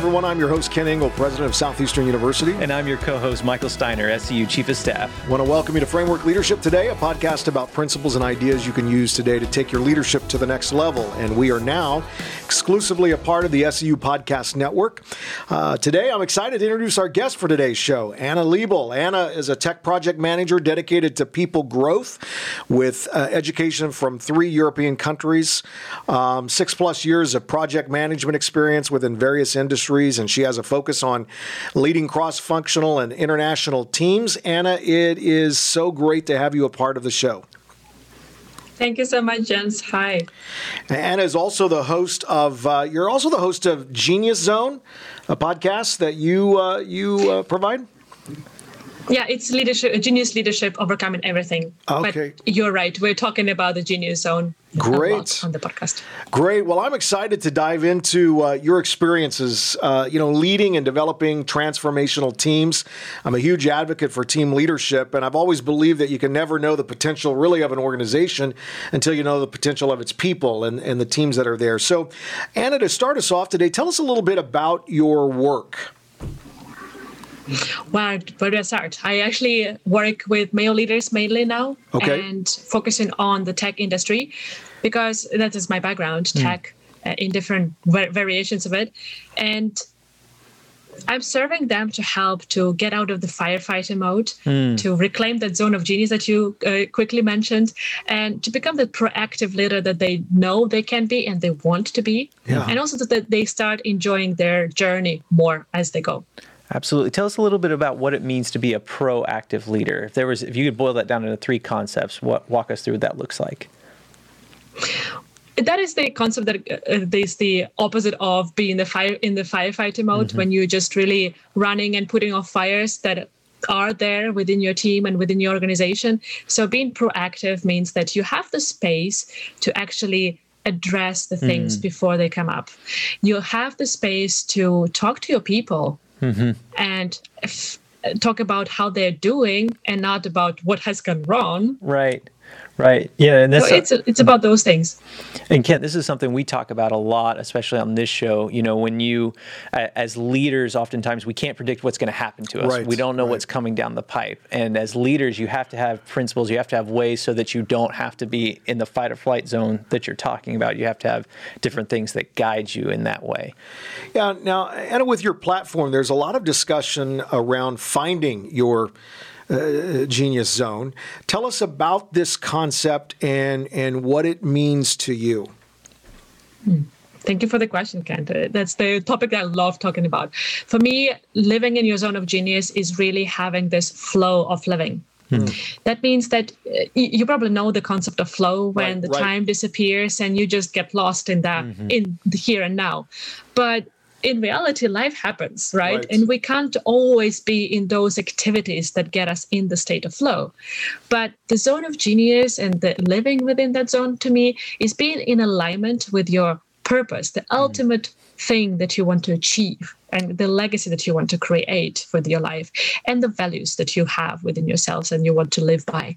everyone. I'm your host, Kent Ingle, president of Southeastern University. And I'm your co host, Michael Steiner, SEU Chief of Staff. I want to welcome you to Framework Leadership Today, a podcast about principles and ideas you can use today to take your leadership to the next level. And we are now exclusively a part of the SEU Podcast Network. Uh, today, I'm excited to introduce our guest for today's show, Anna Liebel. Anna is a tech project manager dedicated to people growth with uh, education from three European countries, um, six plus years of project management experience within various industries, and she has a focus on leading cross functional and international teams. Anna, it is so great to have you a part of the show. Thank you so much, Jens. Hi. Anna is also the host of. Uh, you're also the host of Genius Zone, a podcast that you uh, you uh, provide. Yeah, it's leadership, genius leadership, overcoming everything. Okay. But you're right. We're talking about the genius zone. Great on the podcast. Great. Well, I'm excited to dive into uh, your experiences. Uh, you know, leading and developing transformational teams. I'm a huge advocate for team leadership, and I've always believed that you can never know the potential really of an organization until you know the potential of its people and, and the teams that are there. So, Anna, to start us off today, tell us a little bit about your work. Well, where do I start? I actually work with male leaders mainly now okay. and focusing on the tech industry because that is my background, mm. tech uh, in different variations of it. And I'm serving them to help to get out of the firefighter mode, mm. to reclaim that zone of genius that you uh, quickly mentioned, and to become the proactive leader that they know they can be and they want to be. Yeah. And also that they start enjoying their journey more as they go. Absolutely. Tell us a little bit about what it means to be a proactive leader. If there was, if you could boil that down into three concepts, what walk us through what that looks like. That is the concept that uh, is the opposite of being the fire in the firefighting mode mm-hmm. when you're just really running and putting off fires that are there within your team and within your organization. So being proactive means that you have the space to actually address the things mm. before they come up. You have the space to talk to your people mm-hmm. and f- talk about how they're doing and not about what has gone wrong. Right. Right. Yeah, and that's so it's a, it's about those things. And Kent, this is something we talk about a lot, especially on this show. You know, when you, as leaders, oftentimes we can't predict what's going to happen to us. Right, we don't know right. what's coming down the pipe. And as leaders, you have to have principles. You have to have ways so that you don't have to be in the fight or flight zone that you're talking about. You have to have different things that guide you in that way. Yeah. Now, Anna, with your platform, there's a lot of discussion around finding your uh, Genius Zone. Tell us about this concept and and what it means to you. Hmm. Thank you for the question, Kent. Uh, that's the topic that I love talking about. For me, living in your zone of genius is really having this flow of living. Hmm. That means that uh, you probably know the concept of flow when right, the right. time disappears and you just get lost in that mm-hmm. in the here and now. But in reality life happens right? right? and we can't always be in those activities that get us in the state of flow but the zone of genius and the living within that zone to me is being in alignment with your purpose the mm. ultimate thing that you want to achieve and the legacy that you want to create with your life and the values that you have within yourselves and you want to live by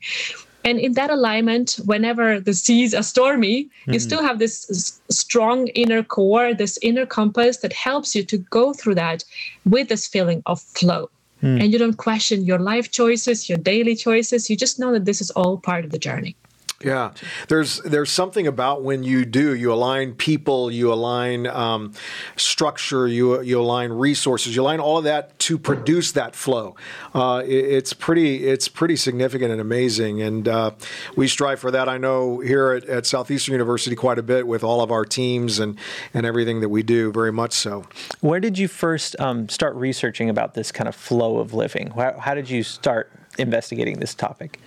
and in that alignment, whenever the seas are stormy, mm-hmm. you still have this strong inner core, this inner compass that helps you to go through that with this feeling of flow. Mm. And you don't question your life choices, your daily choices. You just know that this is all part of the journey. Yeah, there's there's something about when you do you align people, you align um, structure, you you align resources, you align all of that to produce that flow. Uh, it, it's pretty it's pretty significant and amazing, and uh, we strive for that. I know here at, at, Southeastern University quite a bit with all of our teams and and everything that we do, very much so. Where did you first um, start researching about this kind of flow of living? How, how did you start investigating this topic?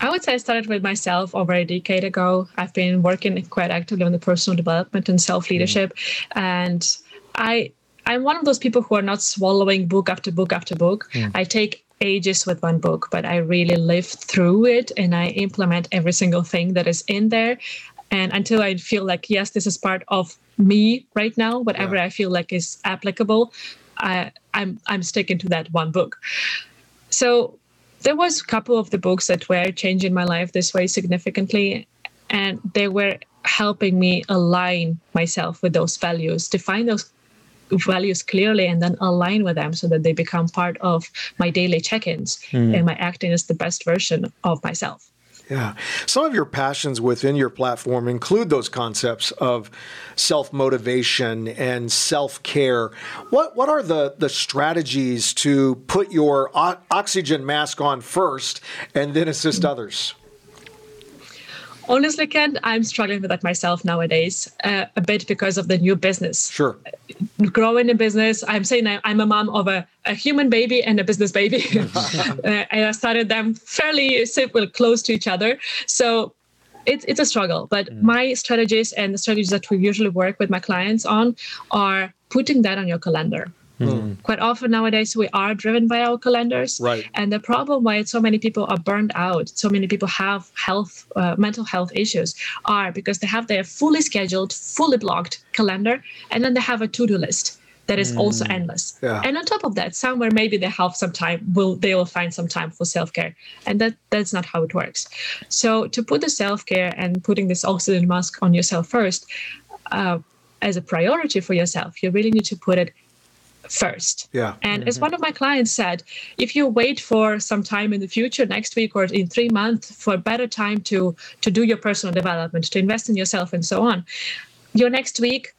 I would say I started with myself over a decade ago. I've been working quite actively on the personal development and self leadership, mm. and I I'm one of those people who are not swallowing book after book after book. Mm. I take ages with one book, but I really live through it and I implement every single thing that is in there. And until I feel like yes, this is part of me right now, whatever yeah. I feel like is applicable, I, I'm I'm sticking to that one book. So there was a couple of the books that were changing my life this way significantly and they were helping me align myself with those values define those values clearly and then align with them so that they become part of my daily check-ins mm. and my acting is the best version of myself yeah. Some of your passions within your platform include those concepts of self motivation and self care. What, what are the, the strategies to put your o- oxygen mask on first and then assist others? honestly, Ken, I'm struggling with that myself nowadays uh, a bit because of the new business. Sure. Growing a business, I'm saying I'm a mom of a, a human baby and a business baby. uh, and I started them fairly simple, close to each other. So it's, it's a struggle. But mm. my strategies and the strategies that we usually work with my clients on are putting that on your calendar. Mm. Quite often nowadays, we are driven by our calendars. Right. And the problem why so many people are burned out, so many people have health, uh, mental health issues, are because they have their fully scheduled, fully blocked calendar, and then they have a to-do list that is mm. also endless. Yeah. And on top of that, somewhere maybe they have some time, will they will find some time for self-care, and that that's not how it works. So to put the self-care and putting this oxygen mask on yourself first. Uh, as a priority for yourself, you really need to put it first. Yeah. And mm-hmm. as one of my clients said, if you wait for some time in the future, next week or in three months, for a better time to to do your personal development, to invest in yourself, and so on, your next week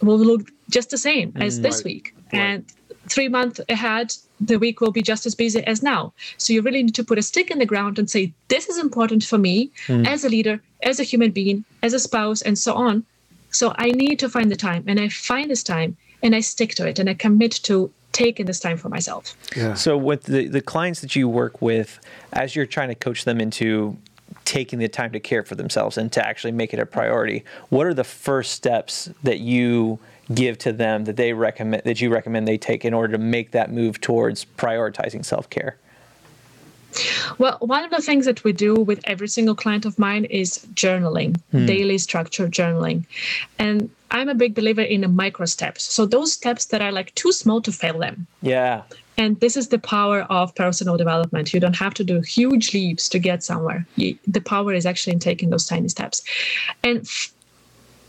will look just the same as mm, this right. week. Right. And three months ahead, the week will be just as busy as now. So you really need to put a stick in the ground and say, this is important for me mm. as a leader, as a human being, as a spouse, and so on. So I need to find the time, and I find this time and I stick to it and I commit to taking this time for myself. Yeah. So with the, the clients that you work with, as you're trying to coach them into taking the time to care for themselves and to actually make it a priority, what are the first steps that you give to them that they recommend that you recommend they take in order to make that move towards prioritizing self-care? Well, one of the things that we do with every single client of mine is journaling, hmm. daily structured journaling. And I'm a big believer in a micro steps. So those steps that are like too small to fail them. Yeah. And this is the power of personal development. You don't have to do huge leaps to get somewhere. You, the power is actually in taking those tiny steps. And f-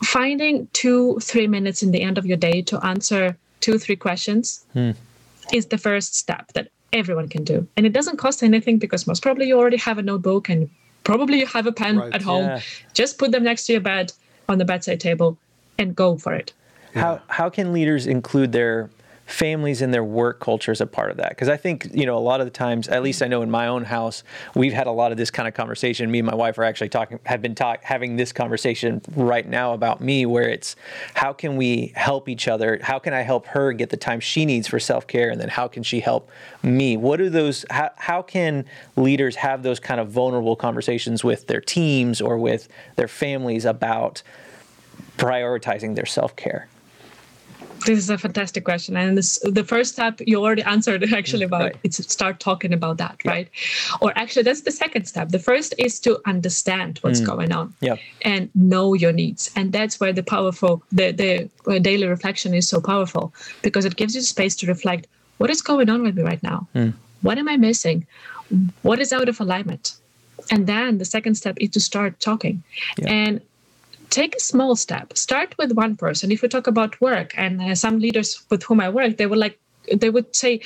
finding two, three minutes in the end of your day to answer two, three questions hmm. is the first step that everyone can do. And it doesn't cost anything because most probably you already have a notebook and probably you have a pen right. at home. Yeah. Just put them next to your bed on the bedside table and go for it. How how can leaders include their families and their work culture as a part of that? Because i think you know a lot of the times at least i know in my own house we've had a lot of this kind of conversation. Me and my wife are actually talking have been talk, having this conversation right now about me where it's how can we help each other? How can i help her get the time she needs for self-care? And then how can she help me? What are those how, how can leaders have those kind of vulnerable conversations with their teams or with their families about prioritizing their self care? This is a fantastic question, and this, the first step you already answered actually about right. it's start talking about that, yeah. right? Or actually, that's the second step. The first is to understand what's mm. going on yeah. and know your needs, and that's where the powerful the the uh, daily reflection is so powerful because it gives you space to reflect what is going on with me right now, mm. what am I missing, what is out of alignment, and then the second step is to start talking, yeah. and take a small step start with one person if we talk about work and uh, some leaders with whom i work they would like they would say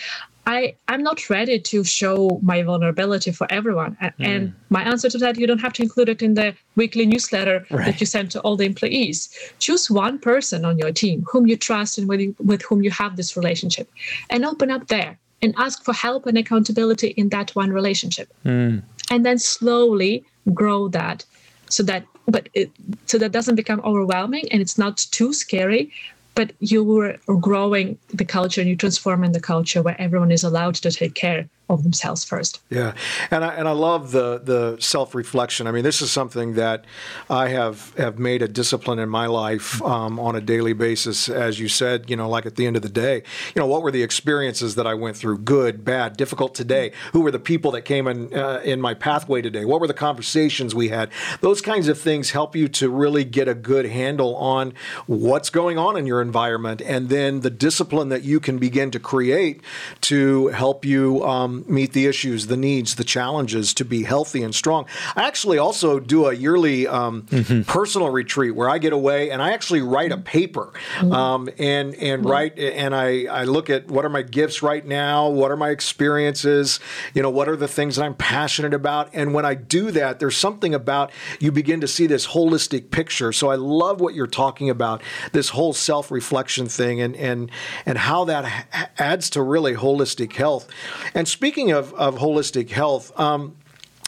I, I'm not ready to show my vulnerability for everyone. Mm. And my answer to that, you don't have to include it in the weekly newsletter right. that you send to all the employees. Choose one person on your team whom you trust and with, you, with whom you have this relationship and open up there and ask for help and accountability in that one relationship. Mm. And then slowly grow that so that but it, so that doesn't become overwhelming and it's not too scary but you were growing the culture and you transforming the culture where everyone is allowed to take care of themselves first. Yeah, and I and I love the the self reflection. I mean, this is something that I have have made a discipline in my life um, on a daily basis. As you said, you know, like at the end of the day, you know, what were the experiences that I went through? Good, bad, difficult today. Who were the people that came in uh, in my pathway today? What were the conversations we had? Those kinds of things help you to really get a good handle on what's going on in your environment, and then the discipline that you can begin to create to help you. Um, meet the issues, the needs, the challenges to be healthy and strong. I actually also do a yearly um, mm-hmm. personal retreat where I get away and I actually write a paper um, and and write and I, I look at what are my gifts right now, what are my experiences, you know, what are the things that I'm passionate about, and when I do that, there's something about you begin to see this holistic picture. So I love what you're talking about, this whole self reflection thing, and and and how that adds to really holistic health. And speaking of of holistic health. Um,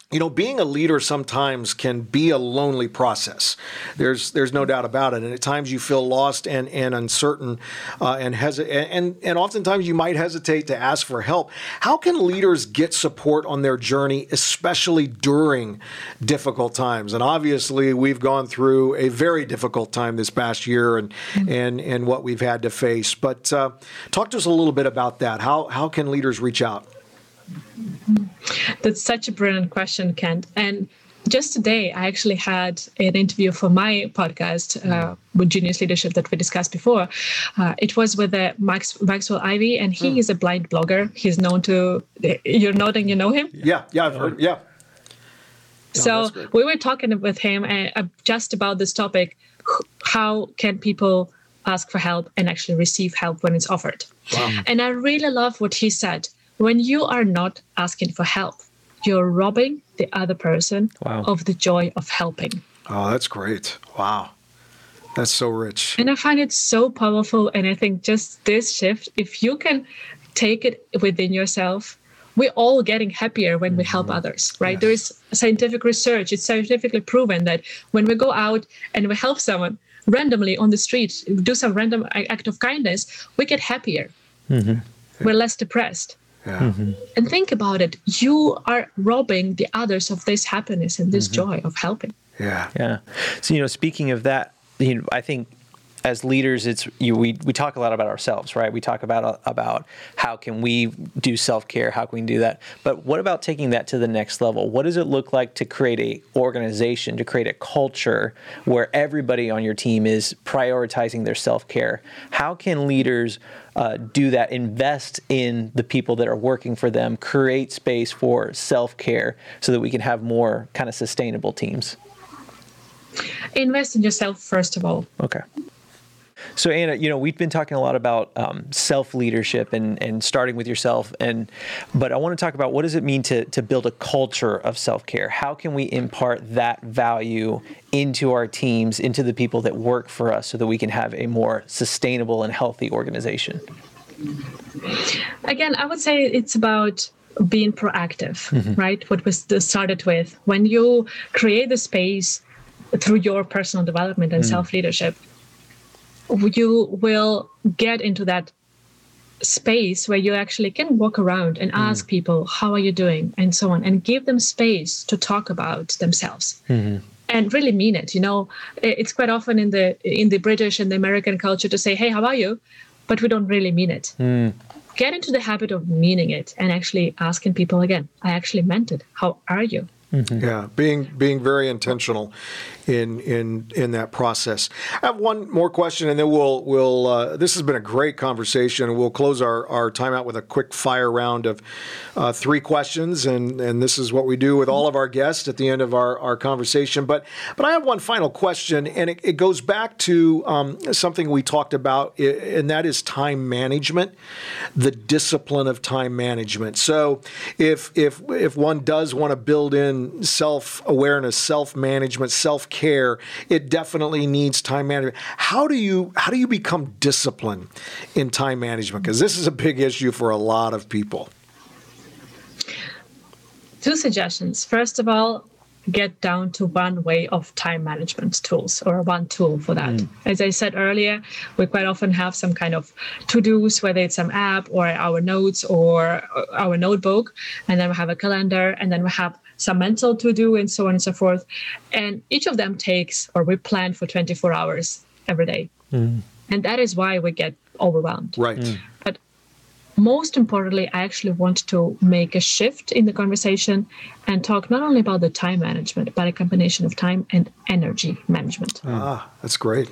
you know, being a leader sometimes can be a lonely process. There's there's no doubt about it, and at times you feel lost and and uncertain, uh, and hesi- and and oftentimes you might hesitate to ask for help. How can leaders get support on their journey, especially during difficult times? And obviously, we've gone through a very difficult time this past year, and mm-hmm. and and what we've had to face. But uh, talk to us a little bit about that. How how can leaders reach out? That's such a brilliant question, Kent. And just today, I actually had an interview for my podcast uh, with Genius Leadership that we discussed before. Uh, it was with uh, Max, Maxwell Ivy, and he mm. is a blind blogger. He's known to, you're nodding, you know him? Yeah, yeah, I've heard, yeah. So we were talking with him uh, just about this topic how can people ask for help and actually receive help when it's offered? Wow. And I really love what he said when you are not asking for help, you're robbing the other person wow. of the joy of helping. Oh, that's great. Wow. That's so rich. And I find it so powerful. And I think just this shift, if you can take it within yourself, we're all getting happier when we help mm-hmm. others, right? Yes. There is scientific research, it's scientifically proven that when we go out and we help someone randomly on the street, do some random act of kindness, we get happier. Mm-hmm. We're less depressed. Yeah. Mm-hmm. And think about it. You are robbing the others of this happiness and this mm-hmm. joy of helping. Yeah. Yeah. So, you know, speaking of that, you know, I think as leaders, it's you, we we talk a lot about ourselves, right? We talk about about how can we do self care, how can we do that. But what about taking that to the next level? What does it look like to create a organization, to create a culture where everybody on your team is prioritizing their self care? How can leaders uh, do that? Invest in the people that are working for them, create space for self care, so that we can have more kind of sustainable teams. Invest in yourself first of all. Okay. So Anna, you know, we've been talking a lot about um, self leadership and and starting with yourself, and but I want to talk about what does it mean to to build a culture of self care? How can we impart that value into our teams, into the people that work for us, so that we can have a more sustainable and healthy organization? Again, I would say it's about being proactive, mm-hmm. right? What was started with when you create the space through your personal development and mm. self leadership you will get into that space where you actually can walk around and ask mm. people how are you doing and so on and give them space to talk about themselves mm-hmm. and really mean it you know it's quite often in the in the british and the american culture to say hey how are you but we don't really mean it mm. get into the habit of meaning it and actually asking people again i actually meant it how are you Mm-hmm. Yeah, being being very intentional in in in that process. I have one more question, and then we'll we'll. Uh, this has been a great conversation. We'll close our our time out with a quick fire round of uh, three questions, and and this is what we do with all of our guests at the end of our our conversation. But but I have one final question, and it, it goes back to um, something we talked about, and that is time management, the discipline of time management. So if if if one does want to build in self awareness, self management, self care, it definitely needs time management. How do you how do you become disciplined in time management? Because this is a big issue for a lot of people. Two suggestions. First of all, get down to one way of time management tools or one tool for that. Mm. As I said earlier, we quite often have some kind of to dos, whether it's some app or our notes or our notebook, and then we have a calendar, and then we have some mental to do, and so on and so forth. And each of them takes, or we plan for 24 hours every day. Mm. And that is why we get overwhelmed. Right. Mm. But most importantly, I actually want to make a shift in the conversation and talk not only about the time management, but a combination of time and energy management. Ah, that's great.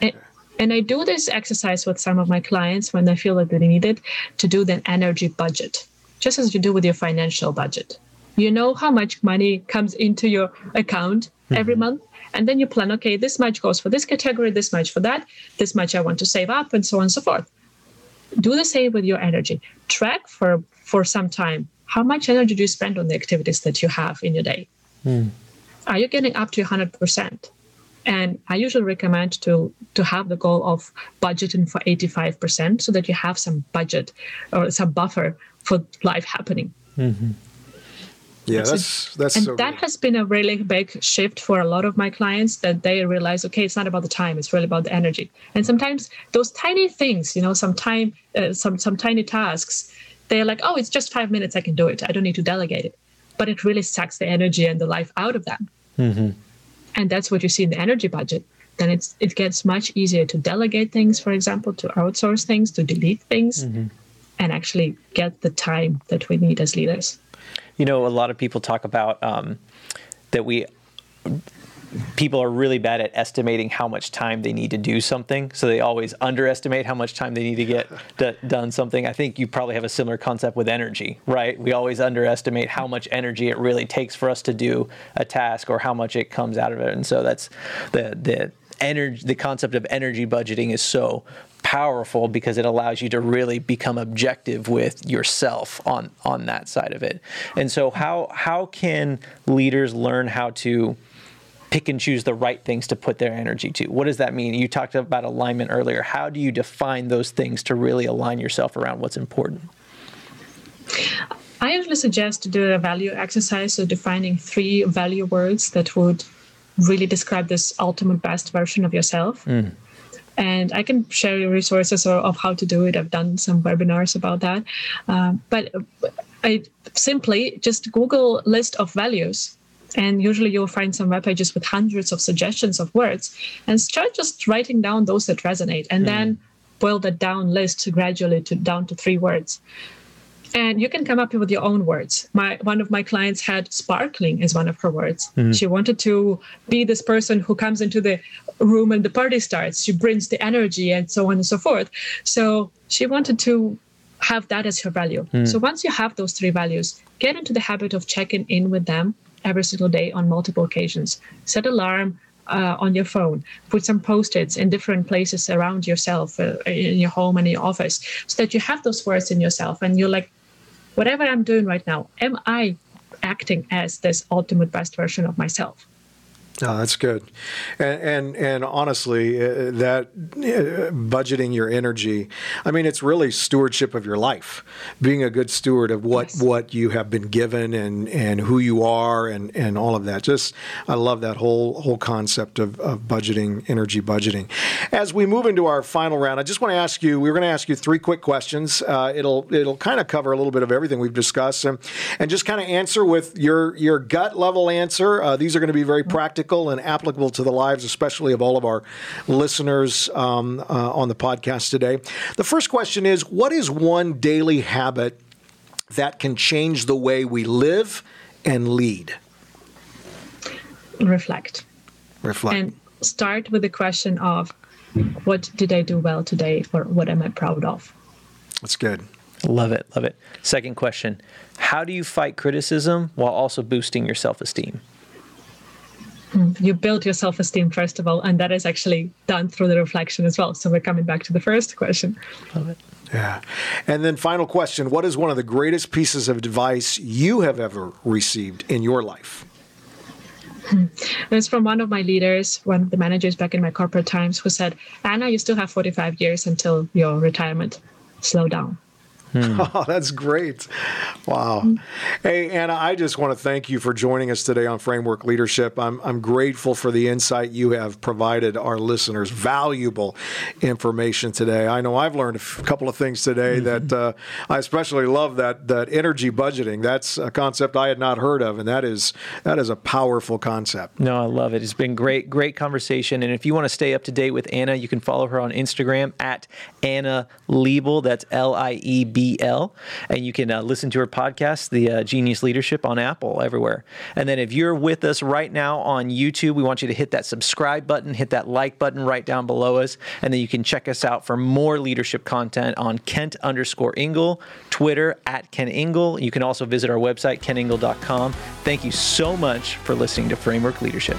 And, and I do this exercise with some of my clients when they feel that they need it to do the energy budget just as you do with your financial budget. You know how much money comes into your account mm-hmm. every month, and then you plan, okay, this much goes for this category, this much for that, this much I want to save up, and so on and so forth. Do the same with your energy. Track for for some time how much energy do you spend on the activities that you have in your day. Mm. Are you getting up to 100%? And I usually recommend to to have the goal of budgeting for 85% so that you have some budget or some buffer for life happening. Mm-hmm. Yeah, that's that's and so that good. has been a really big shift for a lot of my clients that they realize, okay, it's not about the time; it's really about the energy. And sometimes those tiny things, you know, some time, uh, some some tiny tasks, they're like, oh, it's just five minutes, I can do it. I don't need to delegate it. But it really sucks the energy and the life out of them. Mm-hmm and that's what you see in the energy budget then it's it gets much easier to delegate things for example to outsource things to delete things mm-hmm. and actually get the time that we need as leaders you know a lot of people talk about um, that we people are really bad at estimating how much time they need to do something. So they always underestimate how much time they need to get d- done something. I think you probably have a similar concept with energy, right? We always underestimate how much energy it really takes for us to do a task or how much it comes out of it. And so that's the the energy the concept of energy budgeting is so powerful because it allows you to really become objective with yourself on on that side of it. And so how how can leaders learn how to pick and choose the right things to put their energy to. What does that mean? You talked about alignment earlier. How do you define those things to really align yourself around what's important? I usually suggest to do a value exercise, so defining three value words that would really describe this ultimate best version of yourself. Mm. And I can share your resources of how to do it. I've done some webinars about that. Uh, but I simply just Google list of values and usually you'll find some web pages with hundreds of suggestions of words and start just writing down those that resonate and mm. then boil that down list gradually to down to three words and you can come up with your own words my one of my clients had sparkling as one of her words mm. she wanted to be this person who comes into the room and the party starts she brings the energy and so on and so forth so she wanted to have that as her value mm. so once you have those three values get into the habit of checking in with them every single day on multiple occasions. Set alarm uh, on your phone. Put some post-its in different places around yourself, uh, in your home and in your office, so that you have those words in yourself, and you're like, whatever I'm doing right now, am I acting as this ultimate best version of myself? Oh, that's good, and and, and honestly, uh, that uh, budgeting your energy, I mean, it's really stewardship of your life, being a good steward of what yes. what you have been given and and who you are and and all of that. Just I love that whole whole concept of, of budgeting, energy budgeting. As we move into our final round, I just want to ask you. We're going to ask you three quick questions. Uh, it'll it'll kind of cover a little bit of everything we've discussed, and, and just kind of answer with your your gut level answer. Uh, these are going to be very practical practical and applicable to the lives, especially of all of our listeners um, uh, on the podcast today. The first question is What is one daily habit that can change the way we live and lead? Reflect. Reflect. And start with the question of what did I do well today or what am I proud of? That's good. Love it. Love it. Second question How do you fight criticism while also boosting your self esteem? You build your self esteem first of all, and that is actually done through the reflection as well. So we're coming back to the first question. Love it. Yeah. And then, final question What is one of the greatest pieces of advice you have ever received in your life? Hmm. It was from one of my leaders, one of the managers back in my corporate times, who said, Anna, you still have 45 years until your retirement. Slow down. Hmm. Oh, that's great. Wow. Hmm. Hey, Anna, I just want to thank you for joining us today on Framework Leadership. I'm, I'm grateful for the insight you have provided our listeners, valuable information today. I know I've learned a couple of things today mm-hmm. that uh, I especially love that, that energy budgeting. That's a concept I had not heard of, and that is, that is a powerful concept. No, I love it. It's been great, great conversation. And if you want to stay up to date with Anna, you can follow her on Instagram at Anna Liebel. That's L I E B And you can uh, listen to her podcast, The uh, Genius Leadership, on Apple, everywhere. And then if you're with us right now on YouTube, we want you to hit that subscribe button, hit that like button right down below us. And then you can check us out for more leadership content on Kent underscore Ingle, Twitter at Kent Ingle. You can also visit our website, kentingle.com. Thank you so much for listening to Framework Leadership.